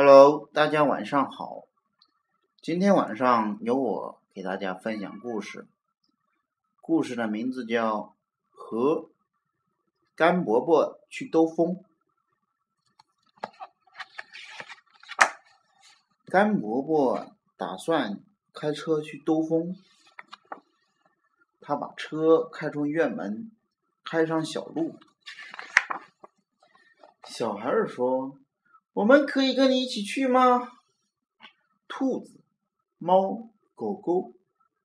Hello，大家晚上好。今天晚上由我给大家分享故事。故事的名字叫《和甘伯伯去兜风》。甘伯伯打算开车去兜风。他把车开出院门，开上小路。小孩儿说。我们可以跟你一起去吗？兔子、猫、狗狗、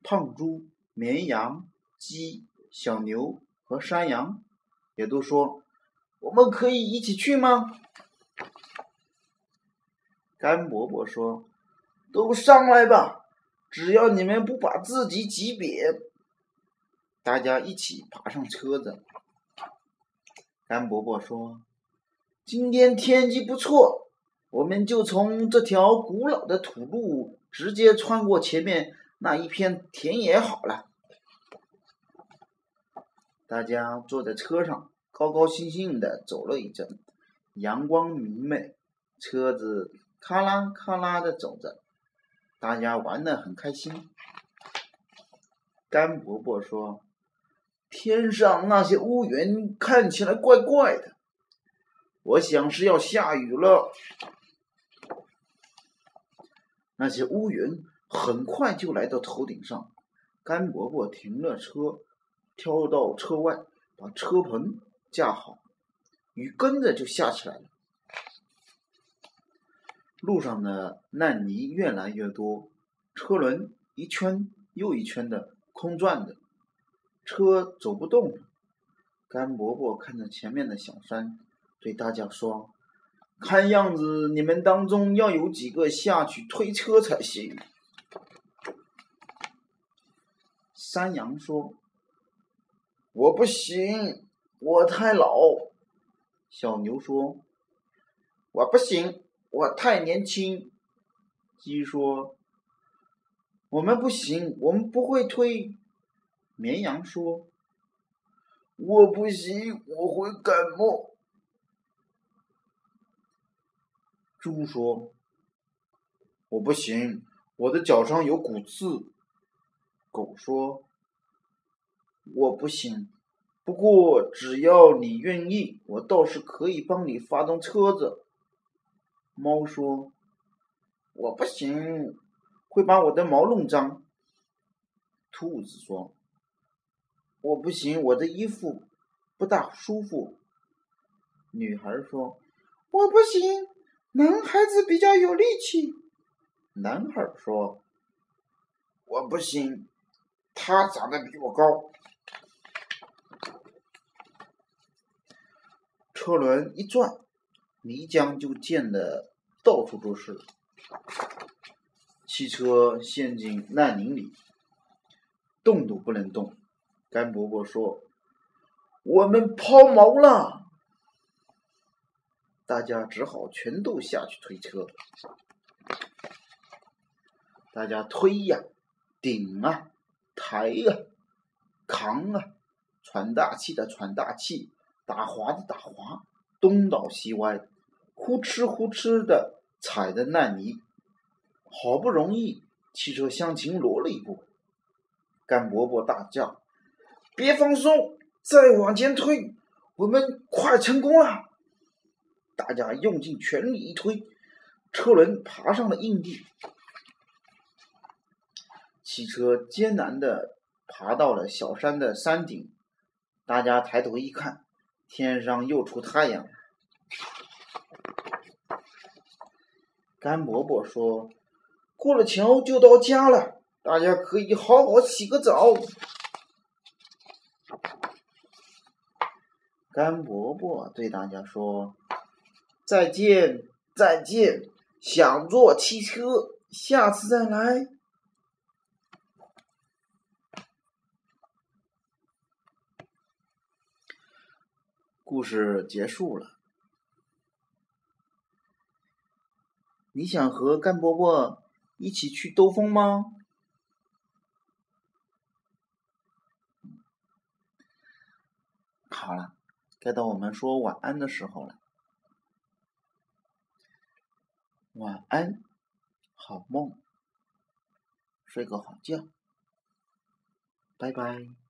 胖猪、绵羊、鸡、小牛和山羊也都说：“我们可以一起去吗？”甘伯伯说：“都上来吧，只要你们不把自己挤扁。”大家一起爬上车子。甘伯伯说：“今天天气不错。”我们就从这条古老的土路直接穿过前面那一片田野好了。大家坐在车上，高高兴兴的走了一阵，阳光明媚，车子咔啦咔啦的走着，大家玩的很开心。甘伯伯说：“天上那些乌云看起来怪怪的，我想是要下雨了。”那些乌云很快就来到头顶上，甘伯伯停了车，跳到车外，把车棚架好，雨跟着就下起来了。路上的烂泥越来越多，车轮一圈又一圈的空转着，车走不动了。甘伯伯看着前面的小山，对大家说。看样子，你们当中要有几个下去推车才行。山羊说：“我不行，我太老。”小牛说：“我不行，我太年轻。”鸡说：“我们不行，我们不会推。”绵羊说：“我不行，我会感冒。”猪说：“我不行，我的脚上有骨刺。”狗说：“我不行，不过只要你愿意，我倒是可以帮你发动车子。”猫说：“我不行，会把我的毛弄脏。”兔子说：“我不行，我的衣服不大舒服。”女孩说：“我不行。”男孩子比较有力气。男孩说：“我不行，他长得比我高。”车轮一转，泥浆就溅得到处都是。汽车陷进烂泥里，动都不能动。甘伯伯说：“我们抛锚了。”大家只好全都下去推车。大家推呀，顶啊，抬呀，扛啊，喘大气的喘大气，打滑的打滑，东倒西歪，呼哧呼哧的踩着烂泥。好不容易，汽车向前挪了一步。甘伯伯大叫：“别放松，再往前推，我们快成功了！”大家用尽全力一推，车轮爬上了硬地，汽车艰难的爬到了小山的山顶。大家抬头一看，天上又出太阳了。甘伯伯说：“过了桥就到家了，大家可以好好洗个澡。”甘伯伯对大家说。再见，再见！想坐汽车，下次再来。故事结束了。你想和甘伯伯一起去兜风吗？好了，该到我们说晚安的时候了。晚安，好梦，睡个好觉，拜拜。